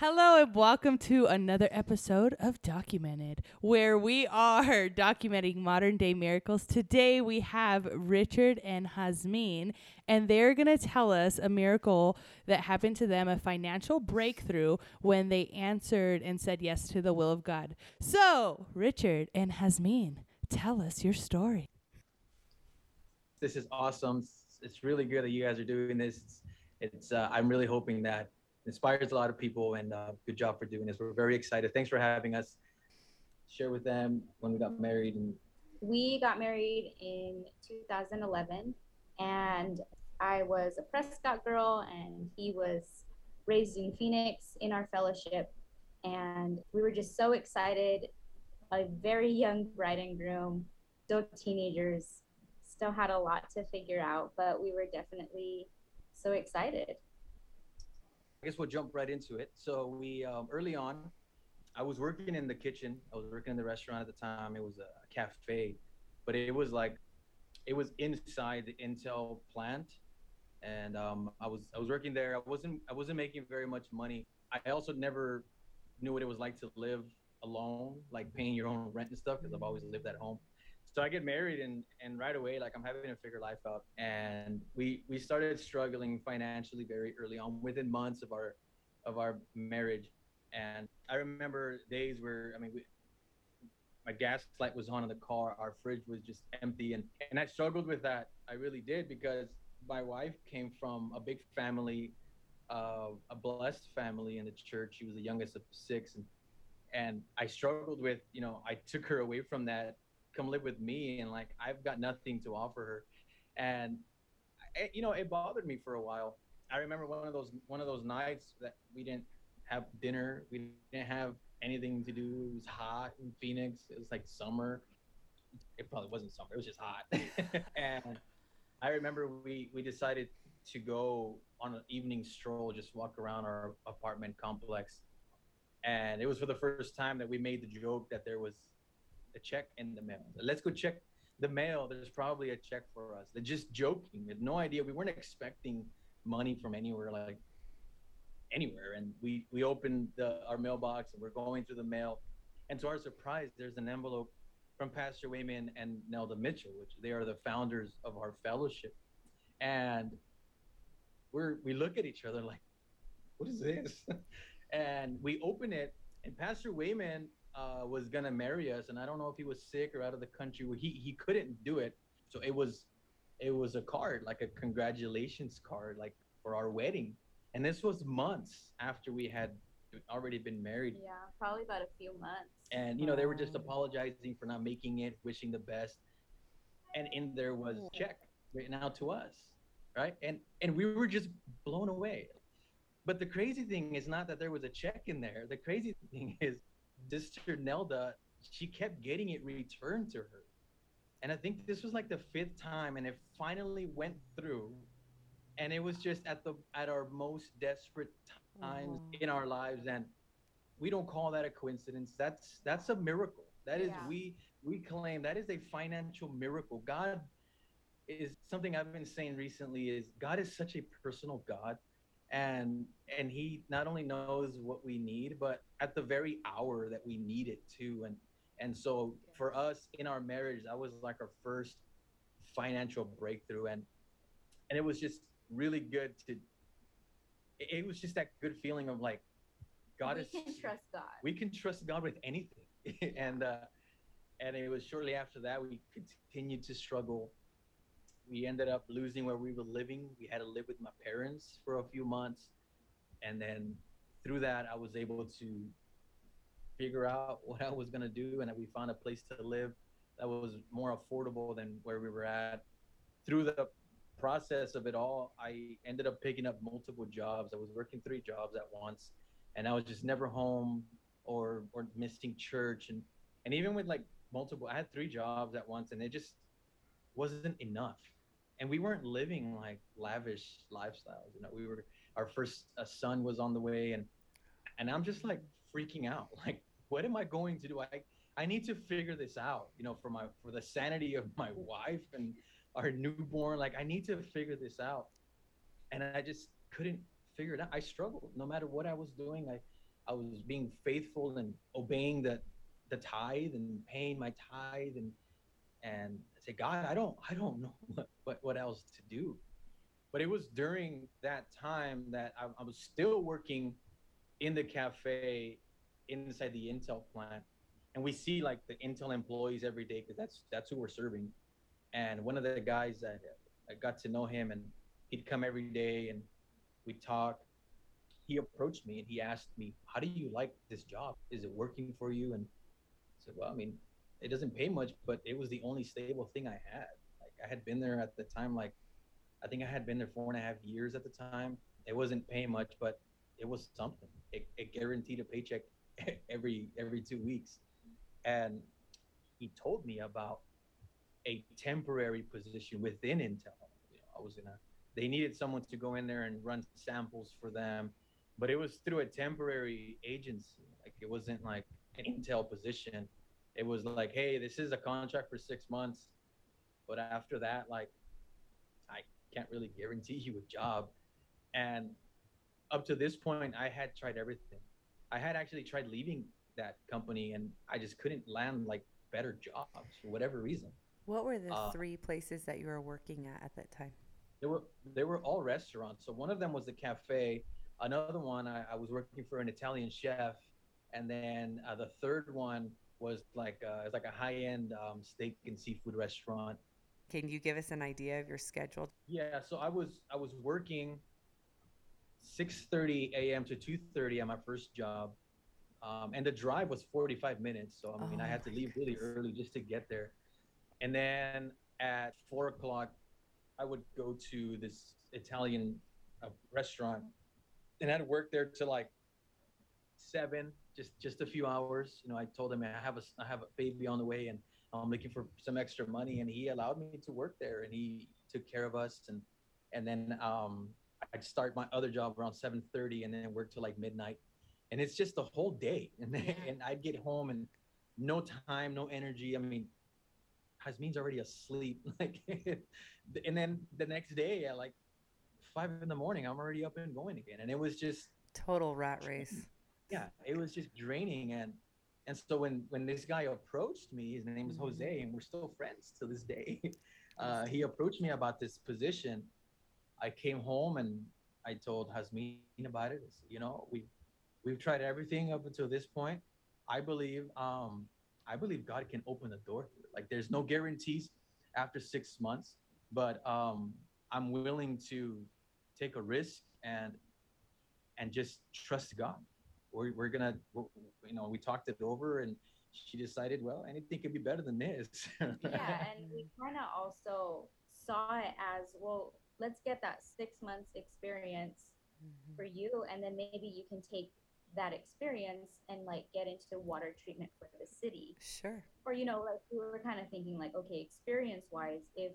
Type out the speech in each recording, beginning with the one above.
Hello and welcome to another episode of Documented, where we are documenting modern day miracles. Today we have Richard and Hasmin, and they're going to tell us a miracle that happened to them, a financial breakthrough when they answered and said yes to the will of God. So, Richard and Hasmin, tell us your story. This is awesome. It's really good that you guys are doing this. It's, it's uh, I'm really hoping that inspires a lot of people and uh, good job for doing this. We're very excited. Thanks for having us. Share with them when we got married and we got married in 2011 and i was a prescott girl and he was raised in phoenix in our fellowship and we were just so excited. A very young bride and groom still teenagers still had a lot to figure out but we were definitely so excited I guess we'll jump right into it. So we um, early on, I was working in the kitchen. I was working in the restaurant at the time. It was a cafe, but it was like, it was inside the Intel plant, and um, I was I was working there. I wasn't I wasn't making very much money. I also never knew what it was like to live alone, like paying your own rent and stuff, because I've always lived at home so I get married and and right away like I'm having to figure life out. And we we started struggling financially very early on within months of our of our marriage. And I remember days where I mean we, my gas light was on in the car our fridge was just empty. And and I struggled with that. I really did because my wife came from a big family uh, a blessed family in the church. She was the youngest of six. And and I struggled with you know I took her away from that come live with me and like I've got nothing to offer her. And it, you know it bothered me for a while. I remember one of those one of those nights that we didn't have dinner we didn't have anything to do. It was hot in Phoenix. It was like summer. It probably wasn't summer. It was just hot. And I remember we we decided to go on an evening stroll just walk around our apartment complex. And it was for the first time that we made the joke that there was a check in the mail. Let's go check the mail. There's probably a check for us. They're just joking. We had no idea. We weren't expecting money from anywhere, like anywhere. And we we opened the, our mailbox and we're going through the mail. And to our surprise, there's an envelope from Pastor Wayman and Nelda Mitchell, which they are the founders of our fellowship. And we're we look at each other like, what is this? and we open it, and Pastor Wayman uh, was gonna marry us, and I don't know if he was sick or out of the country. He he couldn't do it, so it was it was a card, like a congratulations card, like for our wedding. And this was months after we had already been married. Yeah, probably about a few months. And you know, they were just apologizing for not making it, wishing the best. And in there was check written out to us, right? And and we were just blown away. But the crazy thing is not that there was a check in there. The crazy thing is Sister Nelda, she kept getting it returned to her. And I think this was like the fifth time, and it finally went through. And it was just at the at our most desperate times in our lives, and we don't call that a coincidence. That's that's a miracle. That is yeah. we we claim that is a financial miracle. God is something I've been saying recently is God is such a personal God and and he not only knows what we need but at the very hour that we need it too and and so for us in our marriage that was like our first financial breakthrough. And and it was just really good to it was just that good feeling of like god we is can trust god. we can trust god with anything. And uh and it was shortly after that we continued to struggle we ended up losing where we were living. We had to live with my parents for a few months. And then through that, I was able to figure out what I was to do. And we found a place to live that was more affordable than where we were at. Through the process of it all, I ended up picking up multiple jobs. I was working three jobs at once, and I was just never home or or missing church. And and even with like multiple, I had three jobs at once, and it just wasn't enough and we weren't living like lavish lifestyles you know we were our first uh, son was on the way and and i'm just like freaking out like what am i going to do? I i need to figure this out you know for my for the sanity of my wife and our newborn like i need to figure this out. And i just couldn't figure it out. I struggled. No matter what i was doing i I was being faithful and obeying the the tithe and paying my tithe and and God, I don't I don't know what what, what else to do. But it was during that time that I, I was still working in the cafe inside the Intel plant. And we see like the Intel employees every day because that's that's who we're serving. And one of the guys that I got to know him and he'd come every day and we'd talk. He approached me and he asked me, How do you like this job? Is it working for you? And I said, Well, I mean, it doesn't pay much, but it was the only stable thing I had. Like I had been there at the time, like I think I had been there four and a half years at the time. It wasn't paying much, but it was something. It, it guaranteed a paycheck every every two weeks. And he told me about a temporary position within Intel. You know, I was in a they needed someone to go in there and run samples for them, but it was through a temporary agency. Like it wasn't like an Intel position. It was like, hey, this is a contract for six months, but after that, like, I can't really guarantee you a job. And up to this point, I had tried everything. I had actually tried leaving that company, and I just couldn't land like better jobs for whatever reason. What were the Uh, three places that you were working at at that time? They were they were all restaurants. So one of them was the cafe. Another one I, I was working for an Italian chef, and then uh, the third one was like uh, it's like a high end um, steak and seafood restaurant. Can you give us an idea of your schedule? Yeah, so I was I was working 6:30 a.m. to 2:30 at my first job, um, and the drive was 45 minutes. So I mean, Oh I had to leave really early just to get there. And then at four o'clock, I would go to this Italian uh, restaurant, and I'd work there till like seven, just just a few hours. You know, I told him I have a I have a baby on the way, and I'm looking for some extra money, and he allowed me to work there, and he took care of us, and and then um, I'd start my other job around 7:30, and then work till like midnight, and it's just the whole day, and then, Yeah. and I'd get home and no time, no energy. I mean, Hasmin's already asleep, like, and then the next day at like five in the morning, I'm already up and going again, and it was just Total rat race. Yeah it was just draining and and so when when this guy approached me his name is Mhm. jose and we're still friends to this day. Uh, he approached me about this position. I came home and i told hasmin about it. Said, you know we we've tried everything up until this point. I believe um i believe god can open the door like there's no guarantees after six months but um i'm willing to take a risk and and just trust god we're, we're gonna we're, you know we talked it over and she decided well anything could be better than this yeah, and we kind of also saw it as well. Let's get that six months experience Mhm. for you, and then maybe you can take that experience and like get into water treatment for the city. Sure. Or you know, like we were kind of thinking like, okay, experience wise, if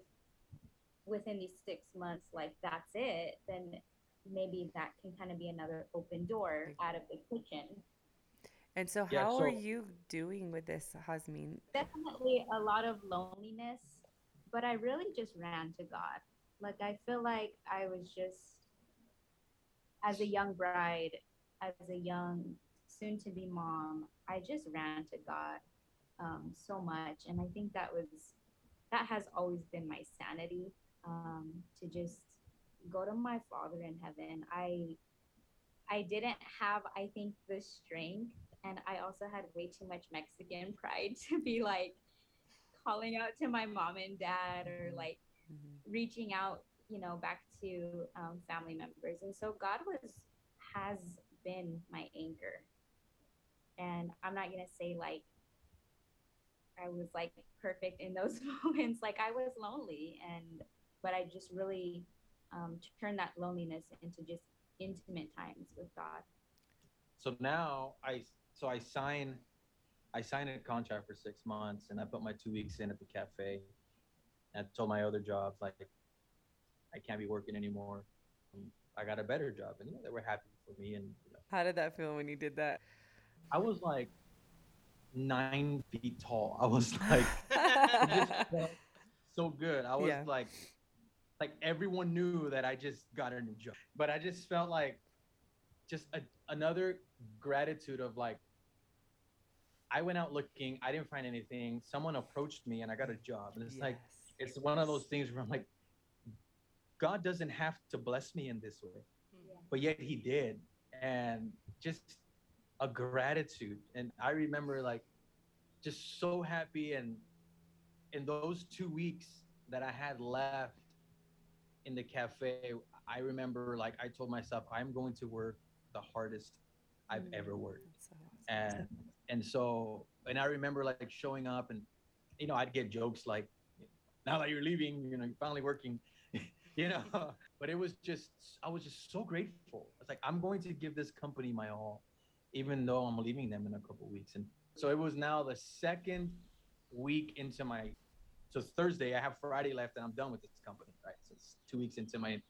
within these six months, like that's it, then maybe that can kind of be another open door out of the kitchen. And so, Yeah, how are you doing with this, Hasmin? definitely a lot of loneliness, but I really just ran to God. Like I feel like I was just as a young bride, as a young soon to be mom, I just ran to God um, so much. And I think that was that has always been my sanity um, to just go to my father in heaven. I I didn't have, I think, the strength and I also had way too much Mexican pride to be like calling out to my mom and dad or like Mhm. reaching out, you know, back to um, family members. And so God was has been my anchor. And I'm not gonna say like I was like perfect in those moments. Like I was lonely, and but I just really um, turned that loneliness into just intimate times with God. so now i so i sign i signed a contract for six months and i put my two weeks in at the cafe and i told my other jobs like i can't be working anymore Um, i got a better job and you know, they were happy for me and you know How did that feel when you did that? i was like nine feet tall i was like just felt so good. I was Yeah. like, like everyone knew that I just got a new job, but I just felt like just a, another gratitude of like I went out looking, I didn't find anything. Someone approached me and I got a job. And it's like it's one of those things where I'm like, God doesn't have to bless me in this way, Yeah. but yet He did, and just a gratitude. And I remember like just so happy, and in those two weeks that I had left in the cafe, I remember like I told myself I'm going to work the hardest I've Mm. ever worked awesome. and and so and I remember like showing up and you know I'd get jokes like now that you're leaving you know you're finally working you know but it was just I was just so grateful it's like I'm going to give this company my all even though I'm leaving them in a couple weeks and so it was now the second week into my so it's Thursday I have Friday left and I'm done with this company right so it's two weeks into my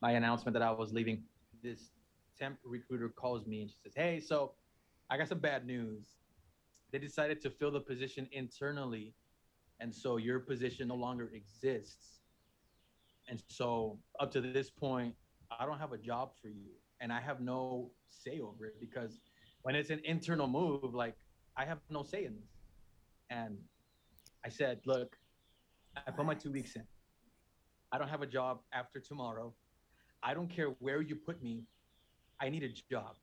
my announcement that I was leaving this temp recruiter calls me and she says hey so I got some bad news. They decided to fill the position internally, and so your position no longer exists. And so, up to this point, I don't have a job for you, and I have no say over it because when it's an internal move, like I have no say in this. And I said, look, I put my two weeks in. I don't have a job after tomorrow. I don't care where you put me. I need a job.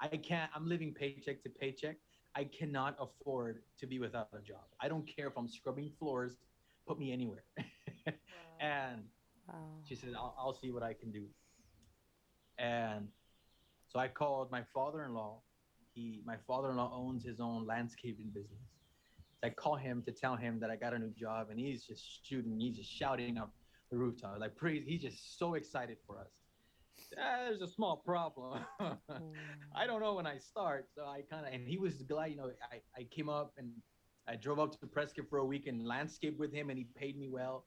I can't, I'm living paycheck to paycheck. I cannot afford to be without a job. I don't care if I'm scrubbing floors, put me anywhere. and Wow. she said, I'll, I'll see what I can do. And so I called my father-in-law. He, my father-in-law owns his own landscaping business. I call him to tell him that I got a new job, and he's just shooting, he's just shouting up the rooftop, like praise. He's just so excited for us. Ah, there's a small problem. I don't know when I start, so I kind of and he was glad. You know, I I came up and I drove up to Prescott for a week and landscape with him, and he paid me well.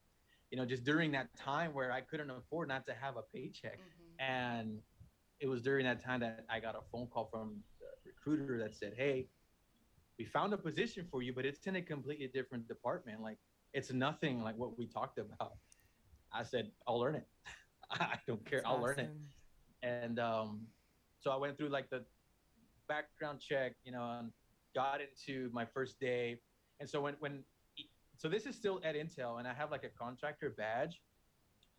You know, just during that time where I couldn't afford not to have a paycheck, and it was during that time that I got a phone call from the recruiter that said, "Hey, we found a position for you, but it's in a completely different department. Like it's nothing like what we talked about." I said, "I'll learn it. I don't care. That's I'll learn it." and um, so I went through like the background check, you know, and got into my first day. And so when when so this is still at Intel, and I have like a contractor badge.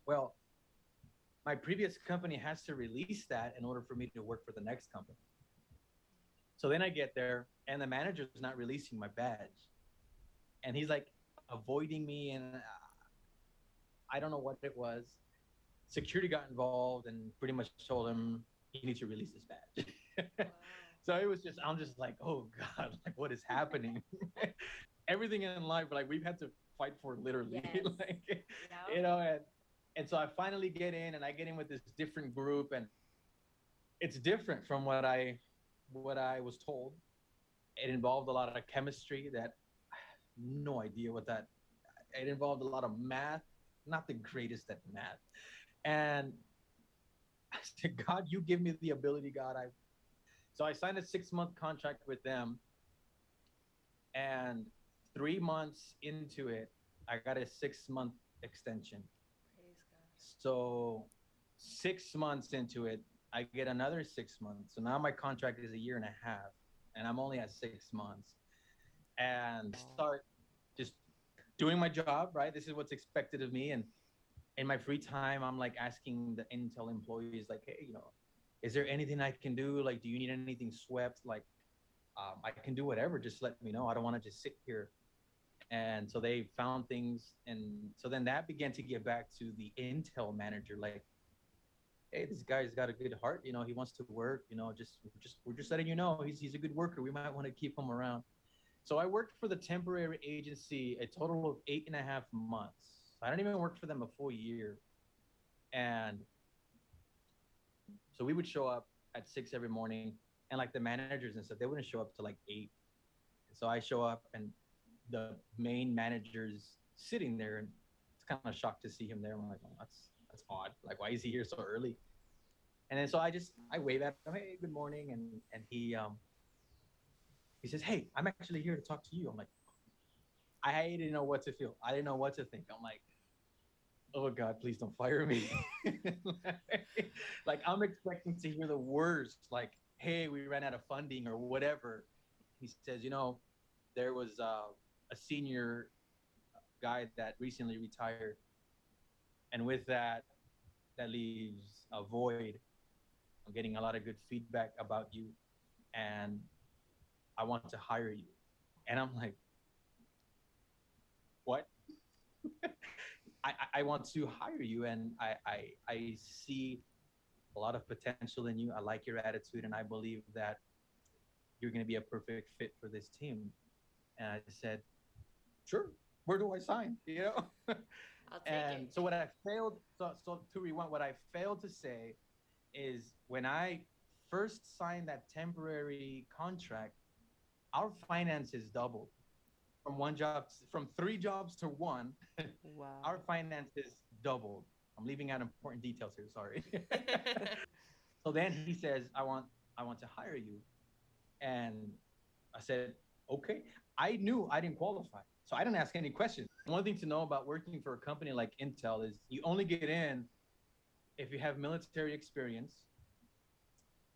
Well, my previous company has to release that in order for me to work for the next company. So then I get there, and the manager's not releasing my badge, and he's like avoiding me, and uh, I don't know what it was security got involved and pretty much told him he needs to release his badge. so it was just I'm just like, oh God, like what is happening? Everything in life, like we've had to fight for literally. Yes. like you know, and and so I finally get in and I get in with this different group and it's different from what I what I was told. It involved a lot of chemistry that no idea what that it involved a lot of math, not the greatest at math. And I said, God, you give me the ability, God. I so I signed a six month contract with them. And three months into it, I got a six month extension. So six months into it, I get another six months. So now my contract is a year and a half, and I'm only at six months. And start just doing my job, right? This is what's expected of me. And in my free time, I'm like asking the Intel employees, like, hey, you know, is there anything I can do? Like, do you need anything swept? Like, um, I can do whatever. Just let me know. I don't want to just sit here. And so they found things, and so then that began to get back to the Intel manager, like, hey, this guy's got a good heart. You know, he wants to work. You know, just just we're just letting you know he's he's a good worker. We might want to keep him around. So I worked for the temporary agency a total of eight and a half months. I didn't even work for them a full year. And so we would show up at six every morning, and like the managers and stuff, they wouldn't show up to like eight. So I show up, and the main manager's sitting there, and it's kind of shocked to see him there. I'm like, oh, that's that's odd. Like, why is he here so early? And then so I just I wave at him, hey, good morning, and and he um he says, hey, I'm actually here to talk to you. I'm like, I didn't know what to feel. I didn't know what to think. I'm like, oh God, please don't fire me. like I'm expecting to hear the worst, like, hey, we ran out of funding or whatever. He says, you know, there was uh, a senior guy that recently retired, and with that, that leaves a void. I'm getting a lot of good feedback about you, and I want to hire you. And I'm like, what? I, I want to hire you, and I, I I see a lot of potential in you. I like your attitude, and I believe that you're going to be a perfect fit for this team. And I said, sure. Where do I sign? You know. I'll take and it. so what I failed. So so to rewind, what I failed to say is when I first signed that temporary contract, our finances doubled from one job from three jobs to one. Wow. Our finances doubled. I'm leaving out important details here. Sorry. so then he says, "I want, I want to hire you," and I said, "Okay." I knew I didn't qualify, so I didn't ask any questions. One thing to know about working for a company like Intel is you only get in if you have military experience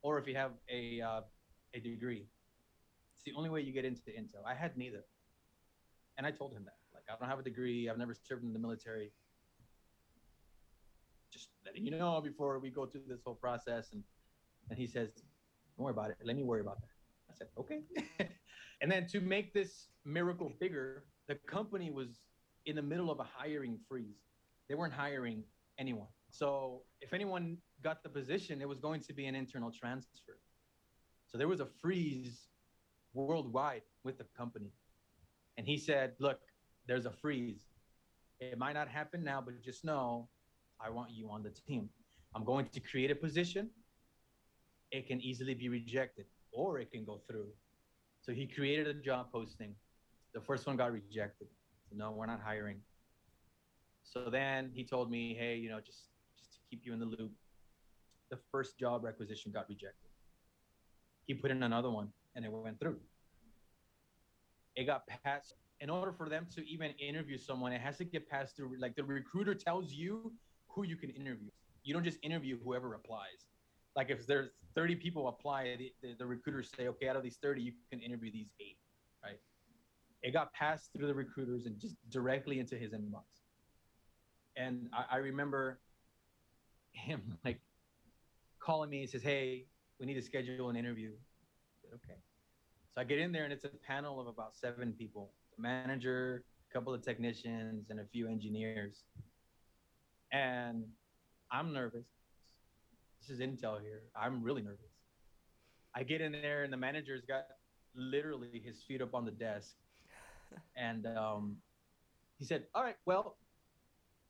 or if you have a uh, a degree. It's the only way you get into Intel. I had neither, and I told him that. Like, I don't have a degree. I've never served in the military just letting you know before we go through this whole process. And and he says, "Don't worry about it. Let me worry about that." I said, "Okay." and then to make this miracle bigger, the company was in the middle of a hiring freeze. They weren't hiring anyone. So if anyone got the position, it was going to be an internal transfer. So there was a freeze worldwide with the company. And he said, "Look, there's a freeze. It might not happen now, but just know I want you on the team. I'm going to create a position. It can easily be rejected or it can go through. So he created a job posting. The first one got rejected. So no, we're not hiring. So then he told me, hey, you know, just just to keep you in the loop, the first job requisition got rejected. He put in another one and it went through. It got passed. In order for them to even interview someone, it has to get passed through. Like the recruiter tells you who you can interview. You don't just interview whoever applies. Like if there's 30 people apply, the, the, the recruiters say, okay, out of these 30, you can interview these eight, right? It got passed through the recruiters and just directly into his inbox. And I, I remember him like calling me and says, hey, we need to schedule an interview. Said, okay. So I get in there and it's a panel of about seven people, a manager, a couple of technicians, and a few engineers and I'm nervous. This is Intel here. I'm really nervous. I get in there, and the manager's got literally his feet up on the desk, and um, he said, "All right, well,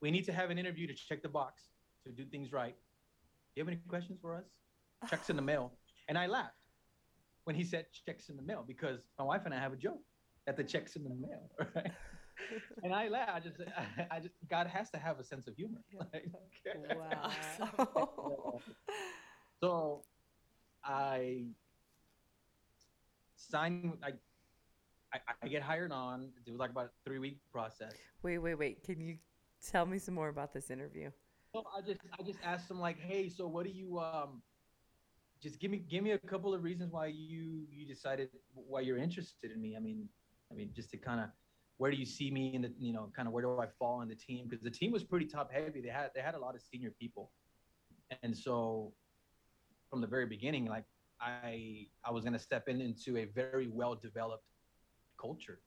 we need to have an interview to check the box to do things right. Do you have any questions for us? Checks in the mail." And I laughed when he said checks in the mail because my wife and I have a joke that the checks in the mail, right? and I laugh. I just, I, I just, God has to have a sense of humor. Like, Wow. so I signed. I, I, I get hired on. It was like about a three week process. wait, wait, wait. Can you tell me some more about this interview? So I just, I just asked them like, hey, so what do you, um, just give me, give me a couple of reasons why you, you decided why you're interested in me. I mean, I mean, just to kind of where do you see me in the you know kind of where do I fall in the team because the team was pretty top heavy. They had they had a lot of senior people, and so from the very beginning, like I I was gonna step in into a very well developed culture,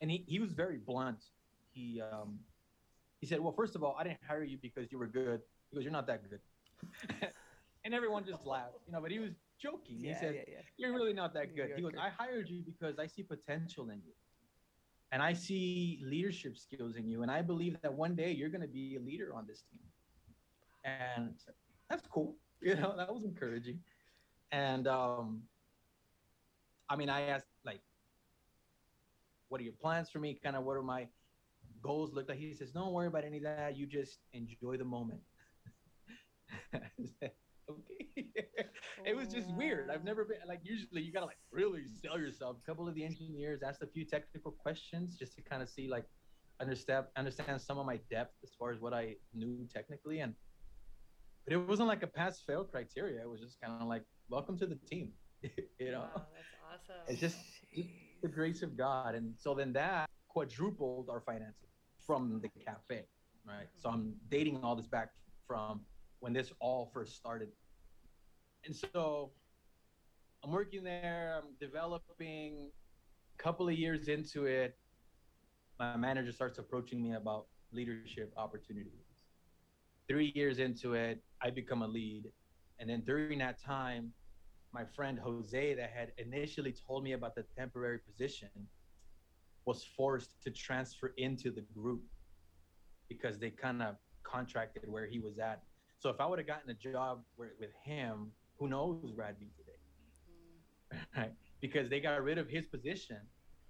and he he was very blunt. He um he said, well, first of all, I didn't hire you because you were good. He goes, you're not that good, and everyone just laughed, you know. But he was joking. he said, yeah, yeah. you're really not that good. He goes. I hired you because I see potential in you. And I see leadership skills in you. And I believe that one day you're going to be a leader on this team. And that's cool. You know, that was encouraging. And um, I mean, I asked, like, what are your plans for me? Kind of what are my goals look like? He says, don't worry about any of that. You just enjoy the moment. I said, okay. it was just weird. I've never been like usually you gotta like really sell yourself. A couple of the engineers asked a few technical questions just to kind of see like understand understand some of my depth as far as what I knew technically and but it wasn't like a pass fail criteria. It was just kind of like welcome to the team. you know, Wow, that's awesome. it's just just the grace of God. And so then that quadrupled our finances from the cafe, right? So I'm dating all this back from when this all first started. And so I'm working there, I'm developing a couple of years into it. My manager starts approaching me about leadership opportunities. Three years into it, I become a lead. And then during that time, my friend Jose, that had initially told me about the temporary position, was forced to transfer into the group because they kind of contracted where he was at. So if I would have gotten a job where, with him, who knows where I'd be today? right? Because they got rid of his position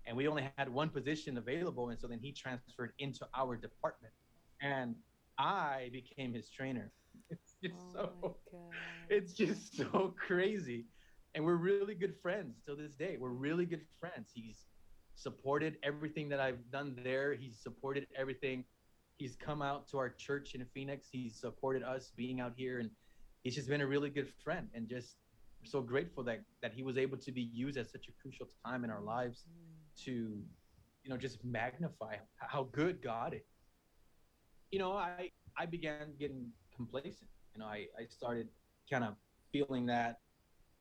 and we only had one position available. And so then he transferred into our department. And I became his trainer. It's just Oh so it's just so crazy. And we're really good friends till this day. We're really good friends. He's supported everything that I've done there. He's supported everything. He's come out to our church in Phoenix. He's supported us being out here and he's just been a really good friend and just so grateful that that he was able to be used at such a crucial time in our mm-hmm. lives to you know just magnify how good God is. You know, I I began getting complacent. You know, I I started kind of feeling that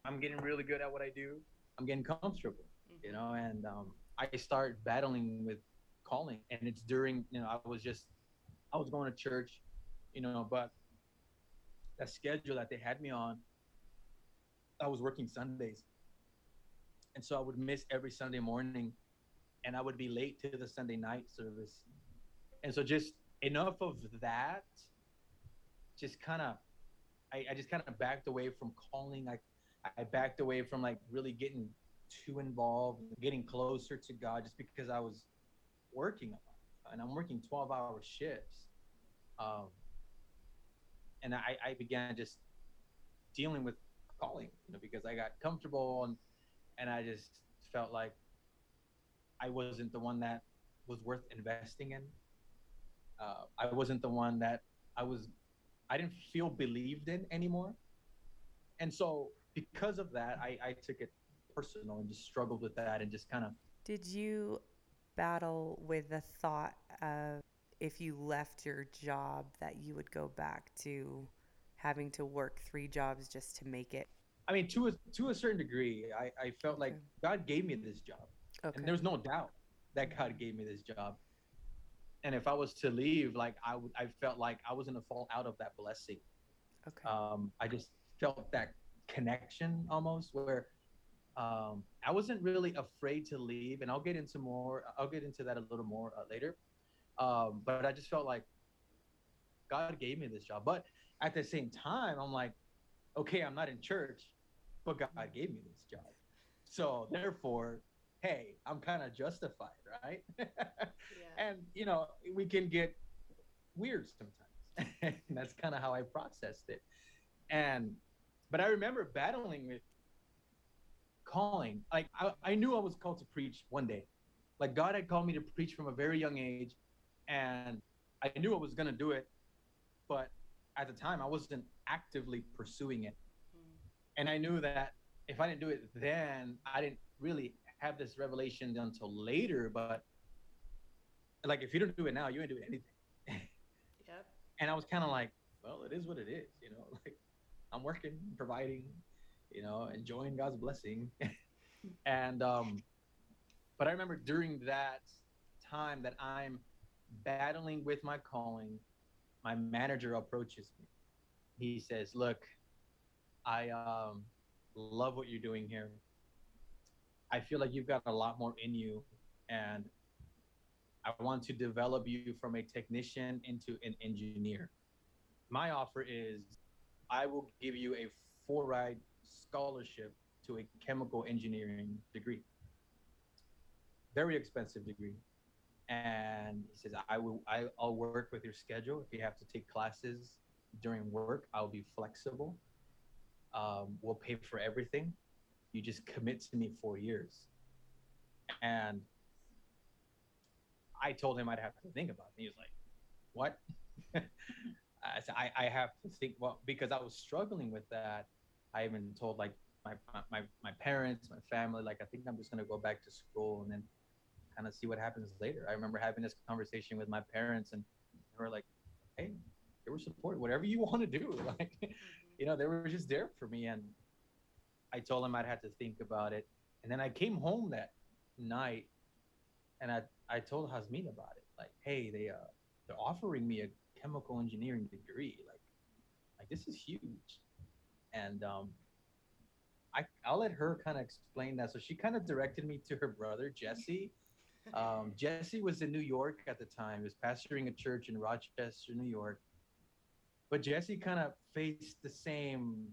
I'm getting really good at what I do. I'm getting comfortable, you know, and um, I start battling with calling, and it's during you know I was just I was going to church, you know, but that schedule that they had me on, I was working Sundays, and so I would miss every Sunday morning, and I would be late to the Sunday night service, and so just enough of that, just kind of, I, I just kind of backed away from calling. I I backed away from like really getting too involved, getting closer to God, just because I was working and I'm working 12 hour shifts. Um, and I, I began just dealing with calling, you know, because I got comfortable and and I just felt like I wasn't the one that was worth investing in. Uh, I wasn't the one that I was. I didn't feel believed in anymore, and so because of that, I, I took it personal and just struggled with that and just kind of Did you battle with the thought of if you left your job that you would go back to having to work three jobs just to make it? I mean, to a to a certain degree, I, I felt like God gave me this job, Okay. and there's no doubt that God gave me this job. And if I was to leave, like I would, I felt like I was gonna fall out of that blessing. okay. Um, I just felt that connection almost where um, I wasn't really afraid to leave, and I'll get into more. I'll get into that a little more uh, later. Um, but I just felt like God gave me this job. But at the same time, I'm like, okay, I'm not in church, but God gave me this job. So therefore, hey, I'm kind of justified, right? and you know, we can get weird sometimes. and that's kind of how I processed it. And but I remember battling with calling. Like I, I knew I was called to preach one day. Like God had called me to preach from a very young age, and I knew I was gonna do it, but at the time I wasn't actively pursuing it. Mm-hmm. And I knew that if I didn't do it then, I didn't really have this revelation until later. But like if you don't do it now, you ain't doing anything. Yep. and I was kind of like, well, it is what it is, you know. Like I'm working, providing, you know, enjoying God's blessing, and um, but I remember during that time that I'm battling with my calling, my manager approaches me. He says, "Look, I um, love what you're doing here. I feel like you've got a lot more in you, and I want to develop you from a technician into an engineer. My offer is I will give you a full ride scholarship to a chemical engineering degree. Very expensive degree. And he says, I will I, I'll work with your schedule. If you have to take classes during work, I'll be flexible. Um, we'll pay for everything. You just commit to me four years. And I told him I'd have to think about it. He was like, "What?" I said, I, "I have to think." Well, because I was struggling with that. I even told like my, my my parents, my family. Like I think I'm just gonna go back to school and then kind of see what happens later. I remember having this conversation with my parents, and they were like, "Hey, they were supportive. Whatever you want to do, like, you know, they were just there for me." And I told him I'd have to think about it, and then I came home that night, and I I told Hasmin about it. Like, hey, they uh they're offering me a chemical engineering degree. Like, like this is huge, and um. I, I'll let her kind of explain that. So she kind of directed me to her brother, Jesse, um, Jesse was in New York at the time. He was pastoring a church in Rochester, New York. But Jesse kind of faced the same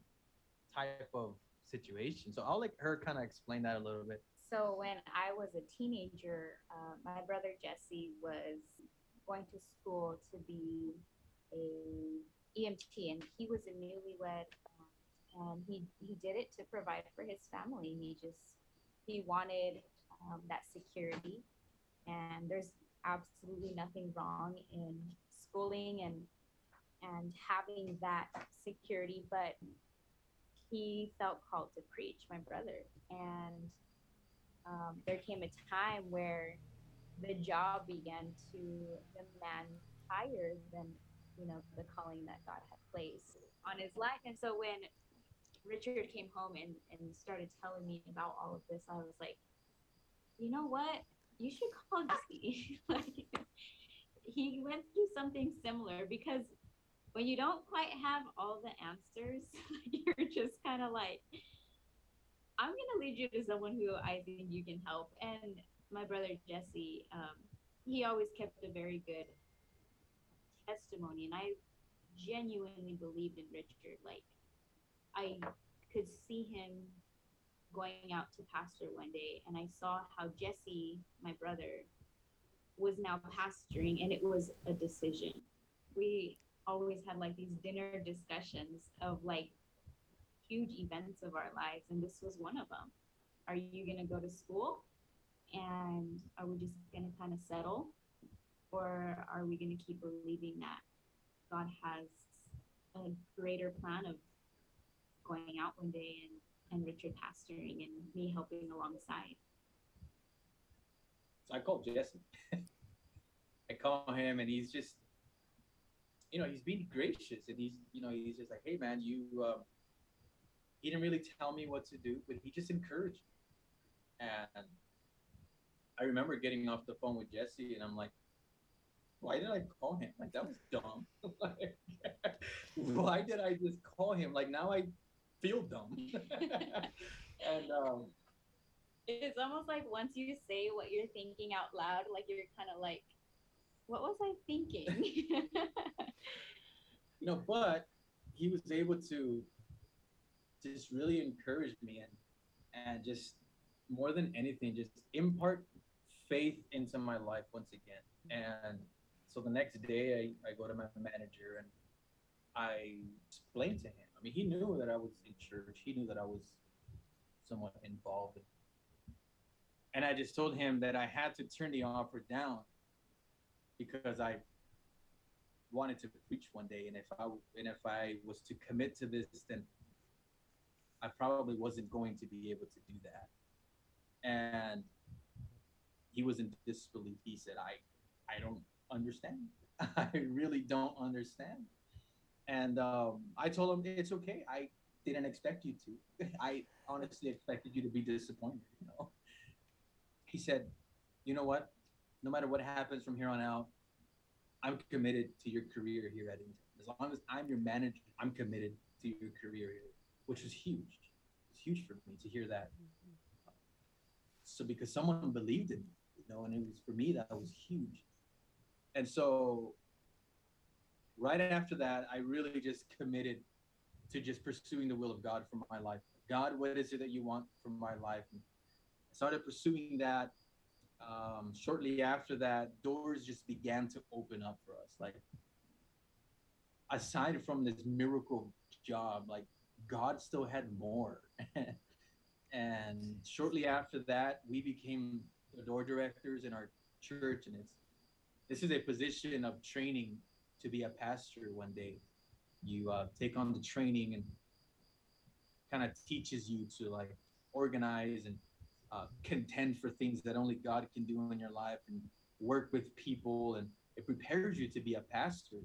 type of situation. So I'll let her kind of explain that a little bit. So when I was a teenager, uh, my brother Jesse was going to school to be a EMT, and he was a newlywed, um, and he he did it to provide for his family. He just he wanted um, that security, and there's absolutely nothing wrong in schooling and and having that security, but he felt called to preach, my brother, and um, there came a time where the job began to demand higher than you know the calling that God had placed on his life. And so when Richard came home and, and started telling me about all of this, I was like, you know what? You should call Jesse. like he went through something similar because when you don't quite have all the answers, you're just kind of like, I'm gonna lead you to someone who I think you can help. And my brother Jesse, um, he always kept a very good testimony, and I genuinely believed in Richard. Like, I could see him going out to pastor one day, and I saw how Jesse, my brother, was now pastoring, and it was a decision. We always had like these dinner discussions of like huge events of our lives, and this was one of them. Are you going to go to school? And are we just going to kind of settle? Or are we going to keep believing that God has a greater plan of going out one day and, and Richard pastoring and me helping alongside? So I called Jesse. I call him and he's just, you know, he's being gracious and he's, you know, he's just like, hey man, you, um, he didn't really tell me what to do, but he just encouraged me. And I remember getting off the phone with Jesse, and I'm like, why did I call him? Like that was dumb. like, why did I just call him? Like now I feel dumb. and um, it's almost like once you say what you're thinking out loud, like you're kind of like, what was I thinking? you know, but he was able to just really encourage me and and just more than anything, just impart faith into my life once again. And so the next day, I, I go to my manager and I explained to him. I mean, he knew that I was in church. He knew that I was somewhat involved. And I just told him that I had to turn the offer down because I wanted to preach one day, and if I and if I was to commit to this, then I probably wasn't going to be able to do that. And he was in disbelief. He said, I I don't understand. I really don't understand. And um, I told him it's okay. I didn't expect you to. I honestly expected you to be disappointed. You know. He said, "You know what? No matter what happens from here on out, I'm committed to your career here at Intel. As long as I'm your manager, I'm committed to your career here." which was huge. It's huge for me to hear that. Mm-hmm. So because someone believed in me, you know, and it was for me that was huge. And so right after that, I really just committed to just pursuing the will of God for my life. God, what is it that you want from my life? I started pursuing that. Um, shortly after that, doors just began to open up for us. Like, aside from this miracle job, like God still had more. and shortly after that, we became door directors in our church, and it's this is a position of training to be a pastor one day. You uh, take on the training, and kind of teaches you to like organize and uh, contend for things that only God can do in your life and work with people and it prepares you to be a pastor.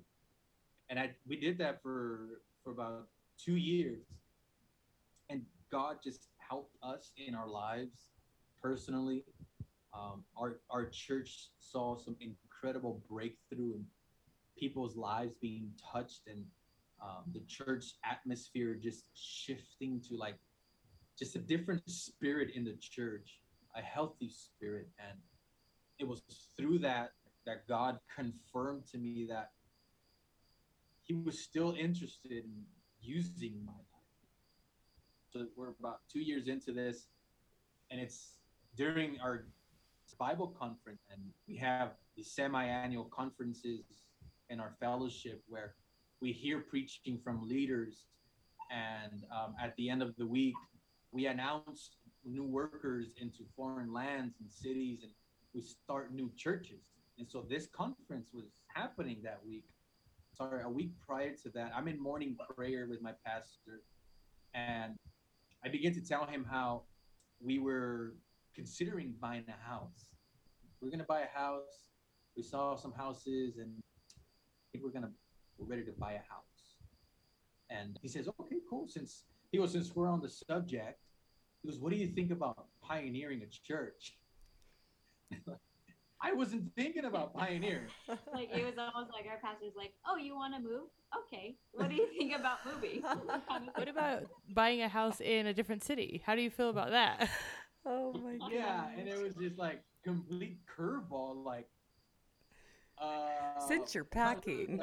And I we did that for for about two years. And God just helped us in our lives personally. Um, our our church saw some incredible breakthrough in people's lives being touched and um, the church atmosphere just shifting to like just a different spirit in the church, a healthy spirit. And it was through that that God confirmed to me that He was still interested in using my life. So we're about two years into this, and it's during our Bible conference, and we have the semi-annual conferences in our fellowship where we hear preaching from leaders, and um, at the end of the week, we announce new workers into foreign lands and cities, and we start new churches. And so this conference was happening that week. Sorry, a week prior to that, I'm in morning prayer with my pastor, and I begin to tell him how we were considering buying a house. We're gonna buy a house. We saw some houses, and I think we're gonna we're ready to buy a house. And he says, "Okay, cool. Since he goes, since we're on the subject, he goes, what do you think about pioneering a church?" I wasn't thinking about pioneering. like it was almost like our pastor's like, "Oh, you want to move? Okay. What do you think about moving?" What about buying a house in a different city? How do you feel about that? Oh my god. Yeah, and it was just like complete curveball. Like, uh, Since you're packing.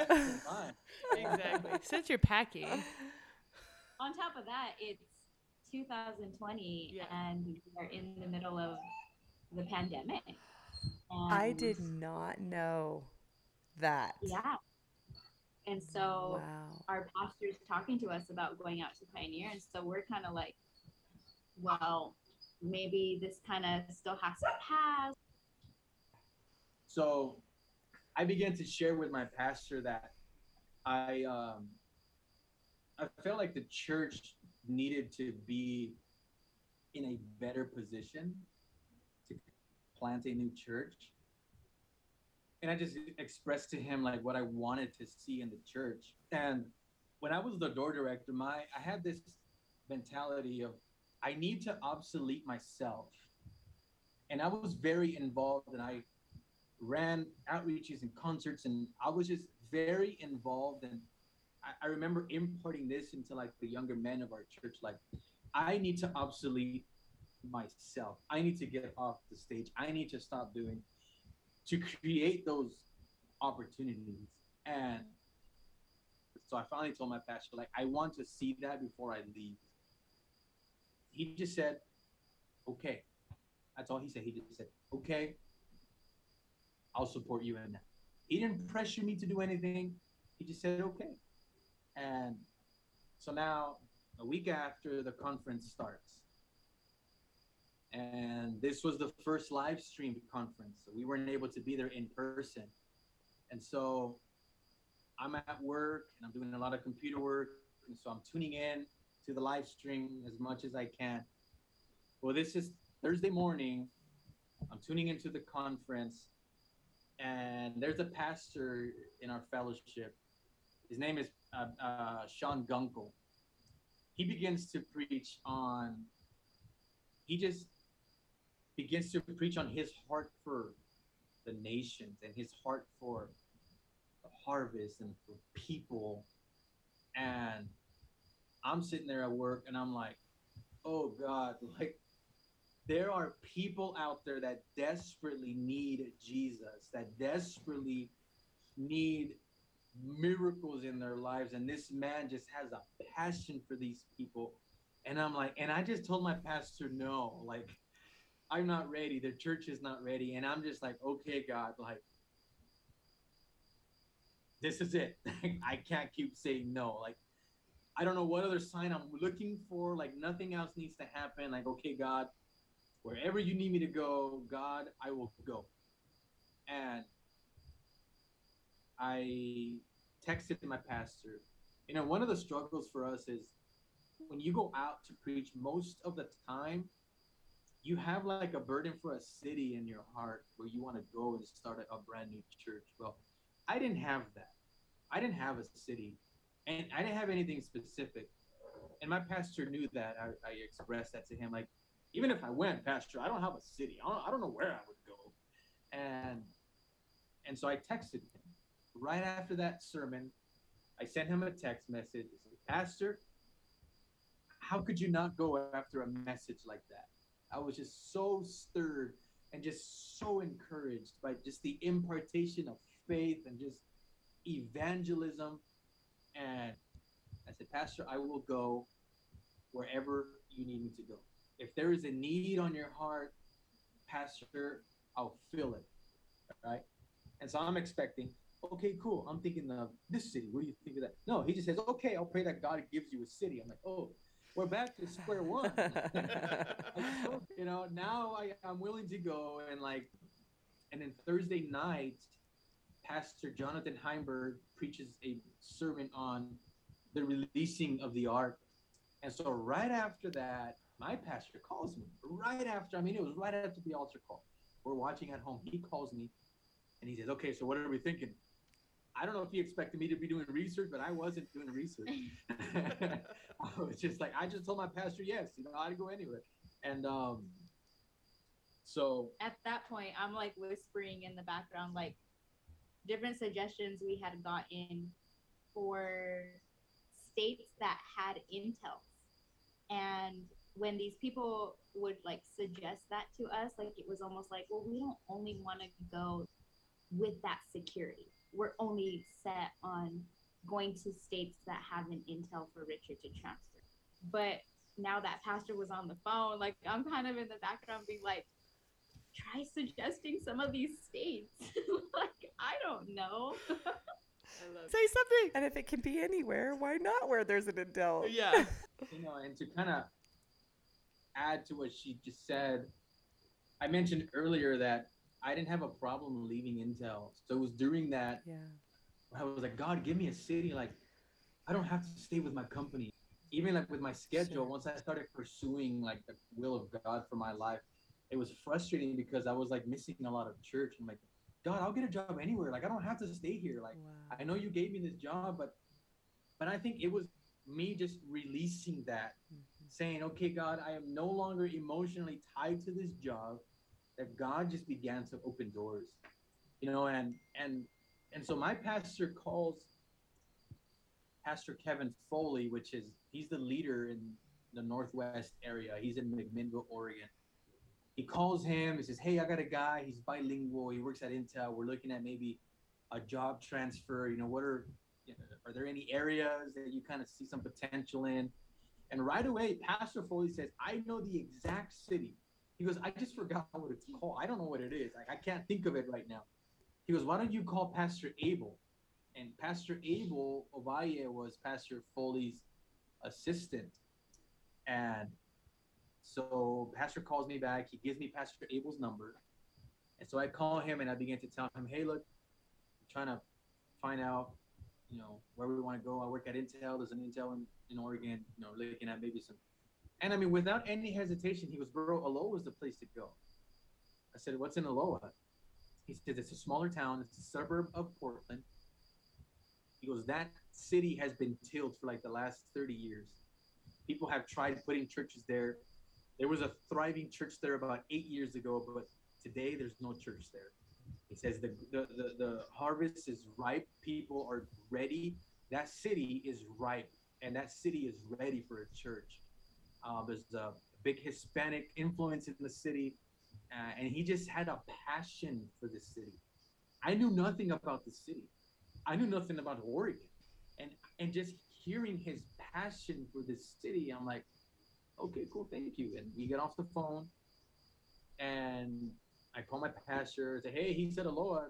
exactly. Since you're packing, On top of that, it's 2020 Yeah. and we're in the middle of the pandemic. I did not know that. Yeah. And so Wow. our pastor's talking to us about going out to Pioneer, and so we're kind of like, well, maybe this kind of still has to pass. So I began to share with my pastor that I um I felt like the church needed to be in a better position to plant a new church. And I just expressed to him like what I wanted to see in the church. And when I was the door director, my I had this mentality of I need to obsolete myself. And I was very involved and I ran outreaches and concerts and I was just very involved and I, I remember importing this into like the younger men of our church like I need to obsolete myself. I need to get off the stage. I need to stop doing to create those opportunities. And so I finally told my pastor, like, I want to see that before I leave. He just said, okay. That's all he said. He just said, okay, I'll support you in that. He didn't pressure me to do anything. He just said, okay. And so now, a week after the conference starts, and this was the first live streamed conference. So we weren't able to be there in person. And so I'm at work and I'm doing a lot of computer work. And so I'm tuning in to the live stream as much as I can. Well, this is Thursday morning. I'm tuning into the conference, and there's a pastor in our fellowship. His name is uh, uh, Sean Gunkel. He begins to preach on, he just begins to preach on his heart for the nations and his heart for the harvest and for people. And I'm sitting there at work and I'm like, oh God, like there are people out there that desperately need Jesus, that desperately need miracles in their lives. And this man just has a passion for these people. And I'm like, and I just told my pastor, no, like, I'm not ready. The church is not ready. And I'm just like, okay, God, like, this is it. I can't keep saying no. Like, I don't know what other sign I'm looking for. Like, nothing else needs to happen. Like, okay, God, wherever you need me to go, God, I will go. And I texted my pastor. You know, one of the struggles for us is when you go out to preach, most of the time, you have like a burden for a city in your heart where you want to go and start a, brand new church. Well, I didn't have that. I didn't have a city, and I didn't have anything specific. And my pastor knew that. I, I expressed that to him. Like, even if I went, Pastor, I don't have a city. I don't, I don't know where I would go. And and so I texted him right after that sermon. I sent him a text message. Pastor, how could you not go after a message like that? I was just so stirred and just so encouraged by just the impartation of faith and just evangelism. And I said, Pastor, I will go wherever you need me to go. If there is a need on your heart, Pastor, I'll fill it. Right? And so I'm expecting, okay, cool. I'm thinking of this city. What do you think of that? No, he just says, okay, I'll pray that God gives you a city. I'm like, oh, we're back to square one. you know, now I, I'm willing to go and like, and then Thursday night, Pastor Jonathan Heimberg preaches a sermon on the releasing of the ark. And so right after that, my pastor calls me. Right after, I mean, it was right after the altar call. We're watching at home. He calls me and he says, Okay, so what are we thinking? I don't know if he expected me to be doing research, but I wasn't doing research. I was just like, I just told my pastor yes, you know, I'd go anywhere. And um, so at that point, I'm like whispering in the background, like different suggestions we had gotten for states that had intel. And when these people would like suggest that to us, like it was almost like, well, we don't only want to go with that security. We're only set on going to states that have an intel for Richard to transfer. But now that pastor was on the phone, like I'm kind of in the background being like, try suggesting some of these states. like, I don't know. Say something. And if it can be anywhere, why not where there's an intel? Yeah. you know, and to kind of add to what she just said, I mentioned earlier that I didn't have a problem leaving Intel. So it was during that Yeah. I was like, God, give me a city. Like, I don't have to stay with my company. Even like with my schedule, Sure. once I started pursuing like the will of God for my life, it was frustrating because I was like missing a lot of church. I'm like, God, I'll get a job anywhere. Like, I don't have to stay here. Like, Wow. I know you gave me this job, but but I think it was me just releasing that, Mhm. saying, okay, God, I am no longer emotionally tied to this job. That God just began to open doors, you know, and and and so my pastor calls Pastor Kevin Foley, which is he's the leader in the Northwest area. He's in McMinnville, Oregon. He calls him. He says, "Hey, I got a guy. He's bilingual. He works at Intel. We're looking at maybe a job transfer. You know, what are you know, are there any areas that you kind of see some potential in?" And right away, Pastor Foley says, "I know the exact city." He goes, "I just forgot what it's called. I don't know what it is. Like I can't think of it right now." He goes, "Why don't you call Pastor Abel?" And Pastor Abel Ovalle was Pastor Foley's assistant. And so Pastor calls me back. He gives me Pastor Abel's number. And so I call him and I begin to tell him, hey, look, I'm trying to find out, you know, where we want to go. I work at Intel. There's an Intel in, in Oregon, you know, looking at maybe some. And I mean, without any hesitation, he goes, bro, Aloha is the place to go. I said, what's in Aloha? He says, it's a smaller town. It's a suburb of Portland. He goes, that city has been tilled for like the last 30 years. People have tried putting churches there. There was a thriving church there about eight years ago, but today there's no church there. He says the, the, the, the harvest is ripe. People are ready. That city is ripe, and that city is ready for a church. Uh, there's a big Hispanic influence in the city, uh, and he just had a passion for the city. I knew nothing about the city. I knew nothing about Oregon, and and just hearing his passion for this city, I'm like, okay, cool, thank you. And we get off the phone, and I call my pastor, say, hey, he said aloha.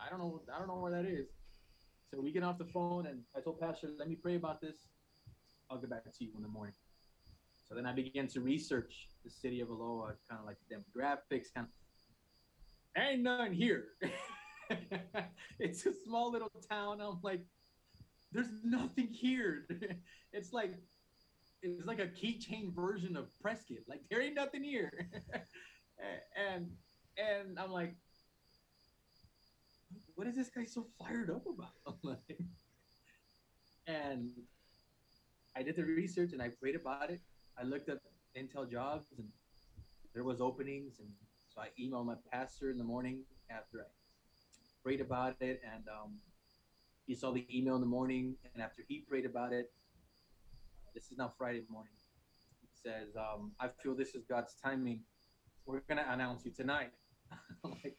I don't know, I don't know where that is. So we get off the phone, and I told pastor, let me pray about this. I'll get back to you in the morning. So then I began to research the city of Aloha, kind of like demographics, kind of. Ain't none here. it's a small little town. I'm like, there's nothing here. it's like it's like a keychain version of Prescott. Like there ain't nothing here. and and I'm like, what is this guy so fired up about? and I did the research and I prayed about it. I looked up Intel jobs and there was openings and so I emailed my pastor in the morning after I prayed about it and um, he saw the email in the morning and after he prayed about it this is now friday morning he says um, i feel this is god's timing. We're gonna announce you tonight. I'm like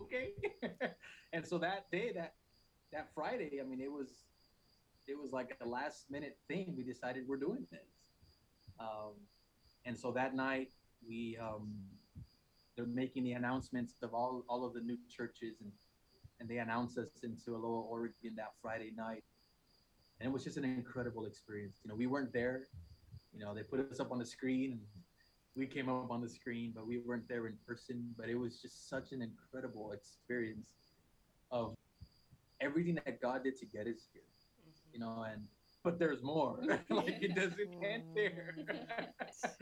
okay. And so that day that that friday i mean it was it was like a last minute thing. We decided we're doing this um, and so that night we um, they're making the announcements of all all of the new churches and and they announced us into Aloha, Oregon that Friday night. And it was just an incredible experience. You know, we weren't there. You know, they put us up on the screen and we came up on the screen, but we weren't there in person. But it was just such an incredible experience of everything that God did to get us here. Mm-hmm. You know, and but there's more. like it doesn't end there.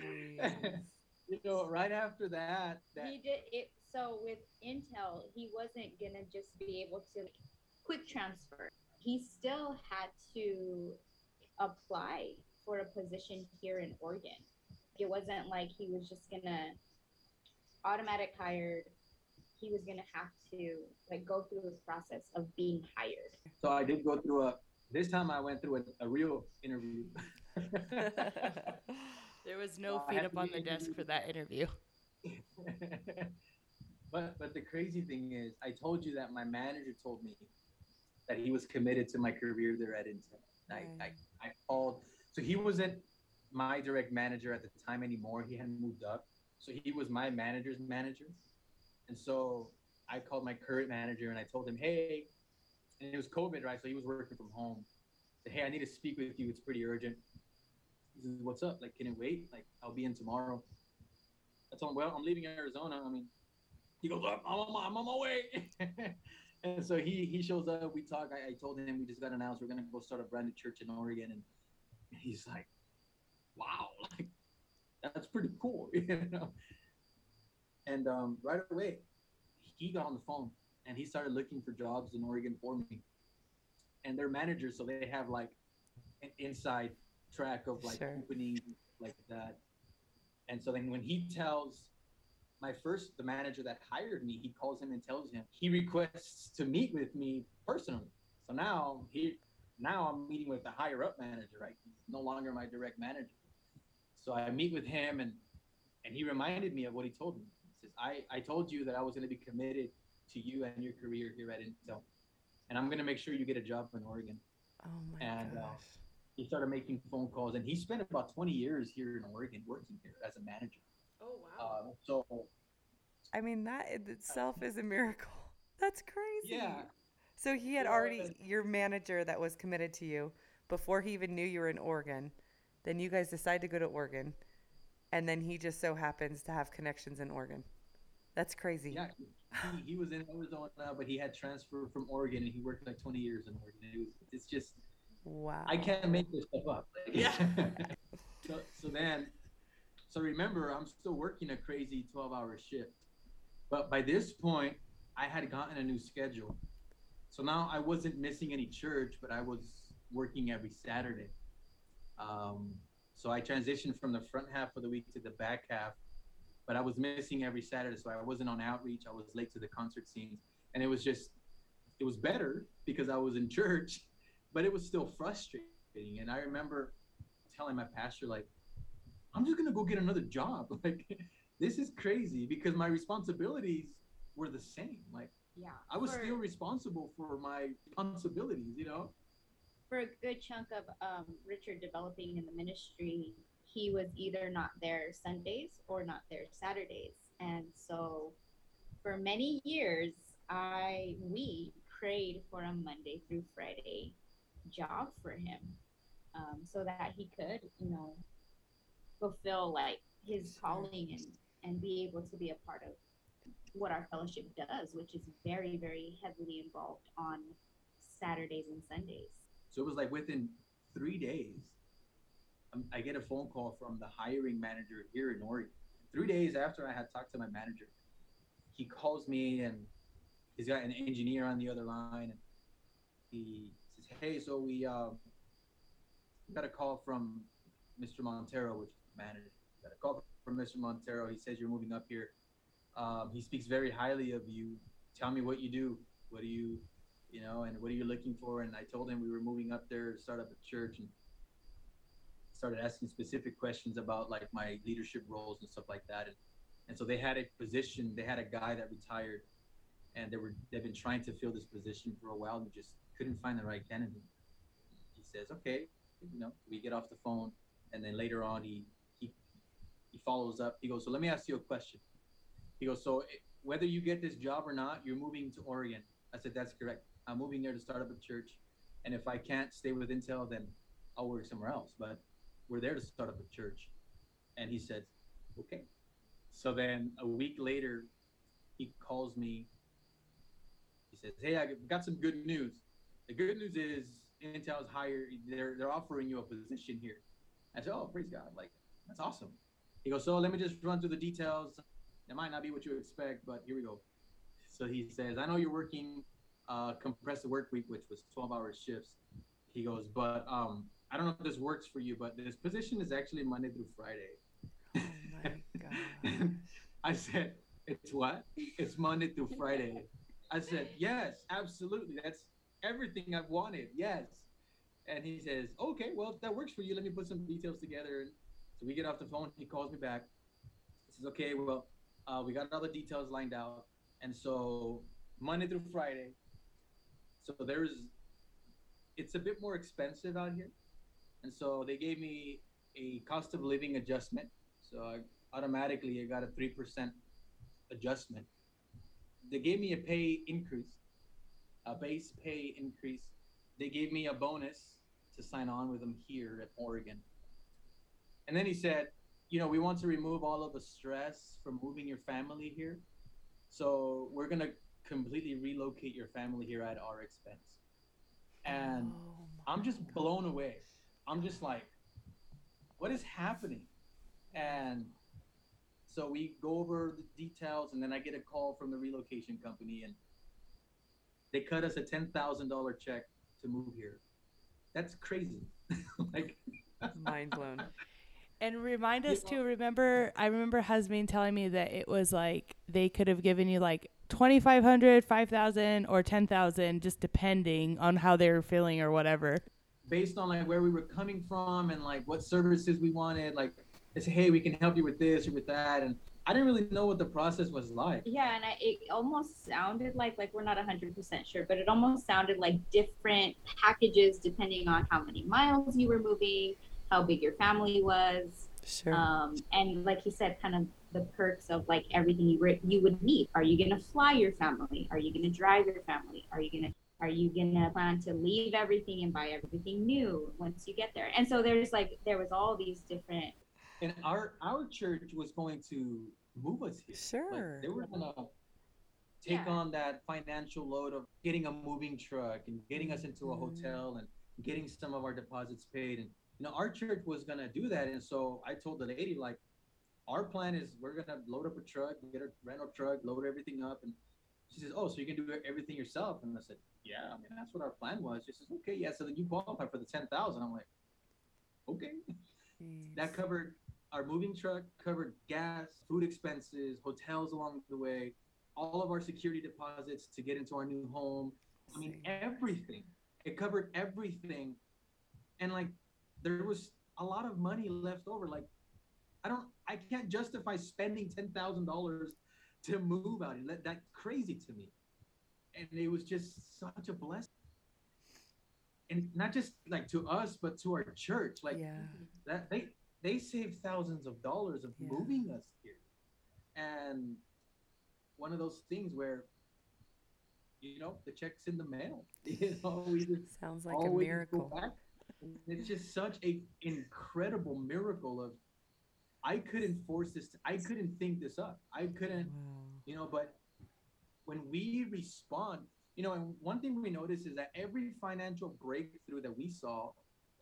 Mm. you know, right after that, that he did it so with Intel, he wasn't gonna just be able to quick transfer. He still had to apply for a position here in Oregon. It wasn't like he was just gonna automatic hired. He was gonna have to like go through this process of being hired. So I did go through a. This time I went through a, a real interview. there was no feet up on the desk for that interview. But but the crazy thing is, I told you that my manager told me that he was committed to my career there at Intel. I, I, I called. So he wasn't my direct manager at the time anymore. He hadn't moved up. So he was my manager's manager. And so I called my current manager and I told him, hey, and it was COVID, right? So he was working from home. Said, hey, I need to speak with you. It's pretty urgent. He says, what's up? Like, can it wait? Like, I'll be in tomorrow. I told him, well, I'm leaving Arizona. I mean, he goes, I'm on my, I'm on my way. and so he he shows up. We talk. I, I, told him we just got announced we're gonna go start a brand new church in Oregon, and he's like, "Wow, like that's pretty cool," you know. And um, right away, he got on the phone and he started looking for jobs in Oregon for me. And they're managers, so they have like an inside track of like sure. openings like that. And so then when he tells my first the manager that hired me he calls him and tells him he requests to meet with me personally so now he now i'm meeting with the higher up manager right he's no longer my direct manager so i meet with him and and he reminded me of what he told me he says i i told you that i was going to be committed to you and your career here at intel and i'm going to make sure you get a job in oregon oh my and uh, gosh. Uh, he started making phone calls and he spent about 20 years here in oregon working here as a manager Oh wow! Um, so, I mean, that in itself is a miracle. That's crazy. Yeah. So he had already your manager that was committed to you before he even knew you were in Oregon. Then you guys decide to go to Oregon, and then he just so happens to have connections in Oregon. That's crazy. Yeah, he, he was in Arizona, but he had transferred from Oregon, and he worked like 20 years in Oregon. It was, it's just wow. I can't make this stuff up. Yeah. so, so then so remember, I'm still working a crazy 12 hour shift. But by this point, I had gotten a new schedule. So now I wasn't missing any church, but I was working every Saturday. Um, so I transitioned from the front half of the week to the back half, but I was missing every Saturday. So I wasn't on outreach. I was late to the concert scenes. And it was just, it was better because I was in church, but it was still frustrating. And I remember telling my pastor, like, I'm just gonna go get another job. Like this is crazy because my responsibilities were the same. Like yeah, I was for, still responsible for my responsibilities, you know. For a good chunk of um, Richard developing in the ministry, he was either not there Sundays or not there Saturdays, and so for many years, I we prayed for a Monday through Friday job for him, um, so that he could, you know, fulfill like his calling and and be able to be a part of what our fellowship does, which is very very heavily involved on Saturdays and Sundays. So it was like within three days I get a phone call from the hiring manager here in Oregon. Three days after I had talked to my manager, he calls me and he's got an engineer on the other line, and he says, "Hey, so we um, got a call from Mr. Montero, which is the manager. Got a call from Mr. Montero. He says you're moving up here. Um, he speaks very highly of you. Tell me what you do. What do you, you know, and what are you looking for?" And I told him we were moving up there to start up a church and started asking specific questions about like my leadership roles and stuff like that. And, and so they had a position, they had a guy that retired and they were they've been trying to fill this position for a while and just couldn't find the right candidate. He says, Okay, you know, we get off the phone and then later on he he he follows up. He goes, So let me ask you a question. He goes, So eh, whether you get this job or not, you're moving to Oregon. I said, That's correct. I'm moving there to start up a church. And if I can't stay with Intel, then I'll work somewhere else. But we're there to start up a church. And he said, okay. So then a week later, he calls me. He says, hey, I got some good news. The good news is Intel's hired, they're, they're offering you a position here. I said, oh, praise God. Like, that's awesome. He goes, so let me just run through the details. It might not be what you expect, but here we go. So he says, I know you're working uh, compressed work week, which was 12 hour shifts. He goes, but um, I don't know if this works for you, but this position is actually Monday through Friday. Oh my god. I said, it's what? It's Monday through Friday. I said, yes, absolutely. That's everything I've wanted. Yes. And he says, okay, well, if that works for you, let me put some details together. So we get off the phone. He calls me back. He says, okay, well, uh, we got all the details lined out. And so Monday through Friday. So there's, it's a bit more expensive out here. And so they gave me a cost of living adjustment. So I automatically I got a 3% adjustment. They gave me a pay increase, a base pay increase. They gave me a bonus to sign on with them here at Oregon. And then he said, you know, we want to remove all of the stress from moving your family here. So we're going to completely relocate your family here at our expense. And Oh I'm just God. blown away. I'm just like, what is happening? And so we go over the details, and then I get a call from the relocation company, and they cut us a ten thousand dollar check to move here. That's crazy. like, Mind blown. And remind us Yeah. to remember. I remember Hasmin telling me that it was like they could have given you like 2500 5000 or 10000 just depending on how they were feeling or whatever based on like where we were coming from and like what services we wanted, like they say, hey, we can help you with this or with that, and I didn't really know what the process was like. Yeah, and I, it almost sounded like like we're not hundred percent sure, but it almost sounded like different packages depending on how many miles you were moving, how big your family was, Sure. um, and like he said, kind of the perks of like everything you were, you would need. Are you gonna fly your family? Are you gonna drive your family? Are you gonna are you gonna plan to leave everything and buy everything new once you get there? And so there's like there was all these different and our our church was going to move us here. Sure. Like, they were gonna take Yeah. on that financial load of getting a moving truck and getting us into a Mhm. hotel and getting some of our deposits paid. And you know, our church was gonna do that. And so I told the lady, like, our plan is we're gonna load up a truck, get a rental truck, load everything up, and she says, "Oh, so you can do everything yourself?" And I said, "Yeah, I mean that's what our plan was." She says, "Okay, yeah, so then you qualify for the ten thousand. I'm like, "Okay." That covered our moving truck, covered gas, food expenses, hotels along the way, all of our security deposits to get into our new home. I mean, everything. It covered everything. And like, there was a lot of money left over. Like, I don't, I can't justify spending $10,000 to move out. That, that crazy to me. And it was just such a blessing. And not just like to us, but to our church. Like, yeah. that they they saved thousands of dollars of Yeah. moving us here and one of those things where you know the check's in the mail you know we just Sounds like a miracle. it's just such a incredible miracle of i couldn't force this i couldn't think this up i couldn't Wow. you know but when we respond you know and one thing we notice is that every financial breakthrough that we saw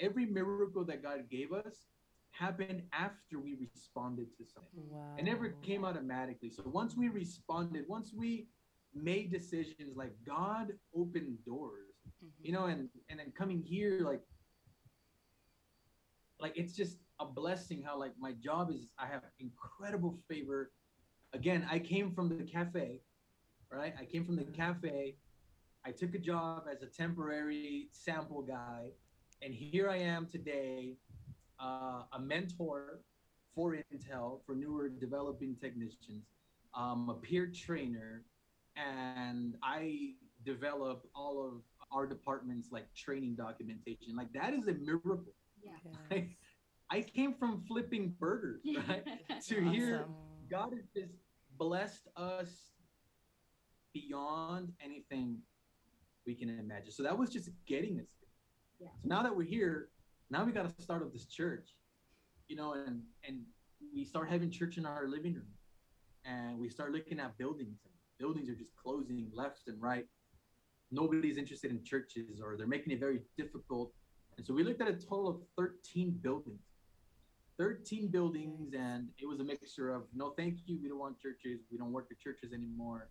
every miracle that god gave us happened after we responded to something. Wow. It never came automatically. So once we responded, once we made decisions, like God opened doors, mm-hmm. you know, and and then coming here, like, like it's just a blessing. How like my job is, I have incredible favor. Again, I came from the cafe, right? I came from the cafe. I took a job as a temporary sample guy, and here I am today, uh, a mentor for Intel for newer developing technicians, um, a peer trainer, and I develop all of our departments like training documentation. Like that is a miracle. Yeah. Yes. I came from flipping burgers, right? to here, God has just blessed us beyond anything we can imagine. So that was just getting us. Yeah. So now that we're here, now we got to start up this church, you know, and and we start having church in our living room, and we start looking at buildings, and buildings are just closing left and right. Nobody's interested in churches, or they're making it very difficult. And so we looked at a total of 13 buildings. 13 buildings, and it was a mixture of no, thank you, we don't want churches, we don't work at churches anymore.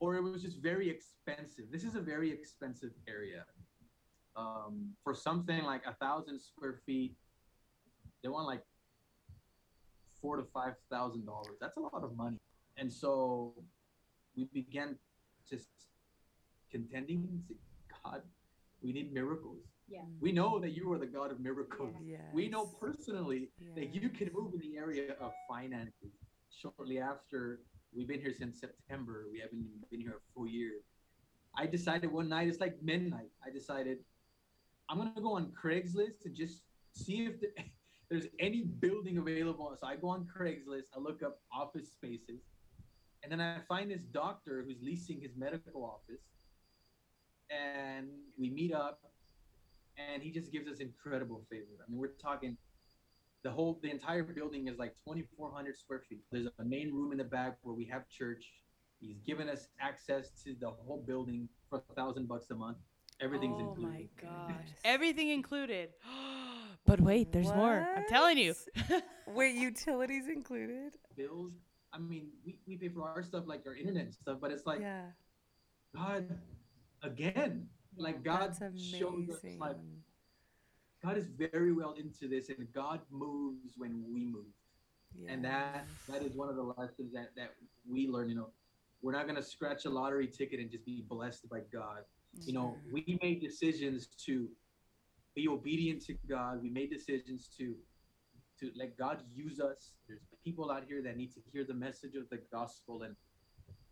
Or it was just very expensive. This is a very expensive area. Um, for something like a thousand square feet, they want like four to five thousand dollars. That's a lot of money. And so we began just contending. and say, God, we need miracles. Yeah. We know that you are the God of miracles. Yes. We know personally that you can move in the area of finances. Shortly after, we've been here since September. We haven't even been here a full year. I decided one night, it's like midnight. I decided I'm gonna go on Craigslist and just see if the, there's any building available. So I go on Craigslist, I look up office spaces, and then I find this doctor who's leasing his medical office, and we meet up, and he just gives us incredible favor. I mean, we're talking the whole the entire building is like 2400 square feet there's a main room in the back where we have church he's given us access to the whole building for a thousand bucks a month everything's oh included my gosh. Everything included. but wait, there's more. I'm telling you. Wait, utilities included? bills i mean we, we pay for our stuff like our internet and stuff but it's like yeah. god again like god That's shows us amazing. like god is very well into this and god moves when we move. And that that is one of the lessons that that we learn you know. We're not going to scratch a lottery ticket and just be blessed by god. You know we made decisions to be obedient to god. We made decisions to to let god use us. There's people out here that need to hear the message of the gospel and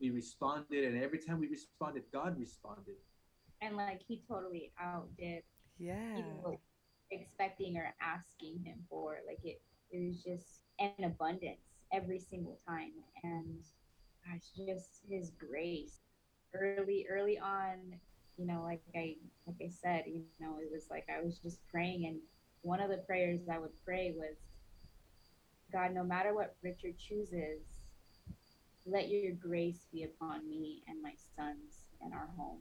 we responded and every time we responded god responded. And like he totally outdid Yeah. even what expecting or asking him for. Like it, it was just an abundance every single time. And gosh, just his grace. Early, early on, you know, like I like I said, you know, it was like I was just praying and one of the prayers I would pray was God, no matter what Richard chooses, let your grace be upon me and my sons and our home.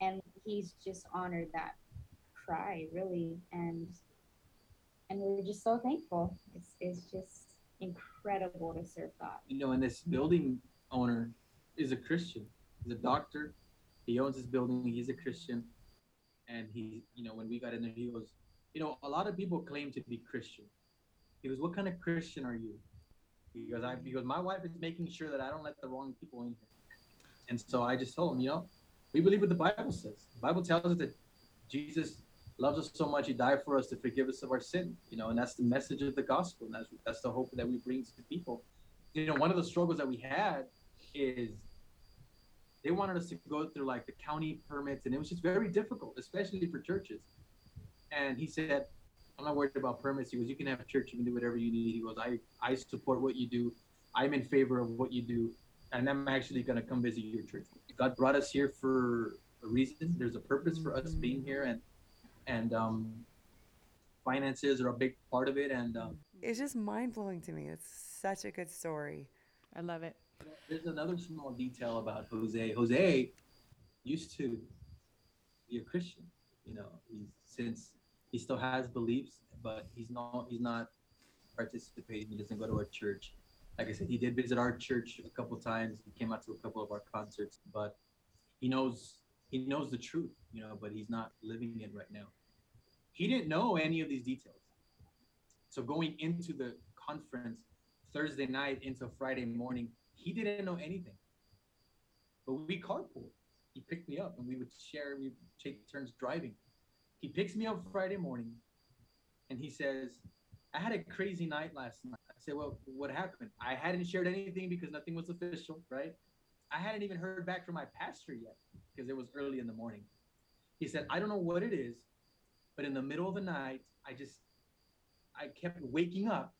And he's just honored that cry really and and we're just so thankful. It's, it's just incredible to serve god. You know and this building owner is a christian. He's a doctor. He owns this building. He's a christian. And he you know when we got in there he goes you know a lot of people claim to be christian. He goes what kind of christian are you? He goes i because my wife is making sure that i don't let the wrong people in here. And so i just told him you know we believe what the bible says. The bible tells us that jesus loves us so much he died for us to forgive us of our sin you know and that's the message of the gospel and that's that's the hope that we bring to people. You know one of the struggles that we had is they wanted us to go through like the county permits and it was just very difficult especially for churches. And he said i'm not worried about permits. He goes you can have a church you can do whatever you need. He goes i i support what you do. I'm in favor of what you do and i'm actually going to come visit your church. God brought us here for a reason. There's a purpose for us being here and and um finances are a big part of it and um It's just mind blowing to me. It's such a good story. I love it. There's another small detail about Jose. Jose used to be a Christian. You know, he's since he still has beliefs, but he's not he's not participating. He doesn't go to our church. Like I said, he did visit our church a couple times. He came out to a couple of our concerts, but he knows he knows the truth, you know, but he's not living it right now. He didn't know any of these details. So going into the conference Thursday night into Friday morning, he didn't know anything. But we carpooled. He picked me up and we would share, we take turns driving. He picks me up Friday morning and he says, I had a crazy night last night. I said, Well, what happened? I hadn't shared anything because nothing was official, right? I hadn't even heard back from my pastor yet because it was early in the morning. He said, I don't know what it is, but in the middle of the night, I just, I kept waking up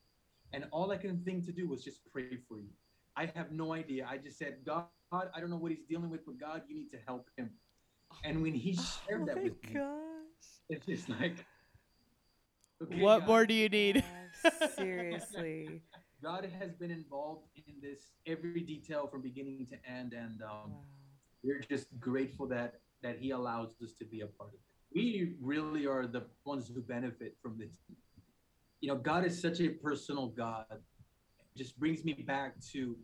and all I can think to do was just pray for you. I have no idea. I just said, God, I don't know what he's dealing with, but God, you need to help him. And when he shared oh that my with me, it's just like, okay, what God, more do you need? Seriously. God has been involved in this every detail from beginning to end, and um, Wow. We're just grateful that that He allows us to be a part of it. We really are the ones who benefit from this. You know, God is such a personal God. It just brings me back to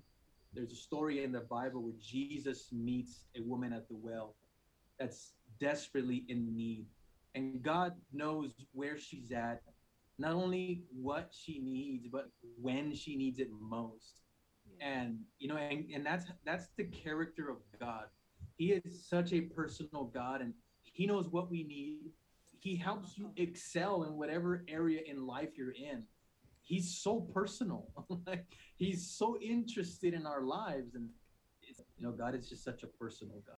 there's a story in the Bible where Jesus meets a woman at the well that's desperately in need, and God knows where she's at, not only what she needs, but when she needs it most and you know and, and that's that's the character of god he is such a personal god and he knows what we need. He helps you excel in whatever area in life you're in. He's so personal. He's so interested in our lives and you know god is just such a personal god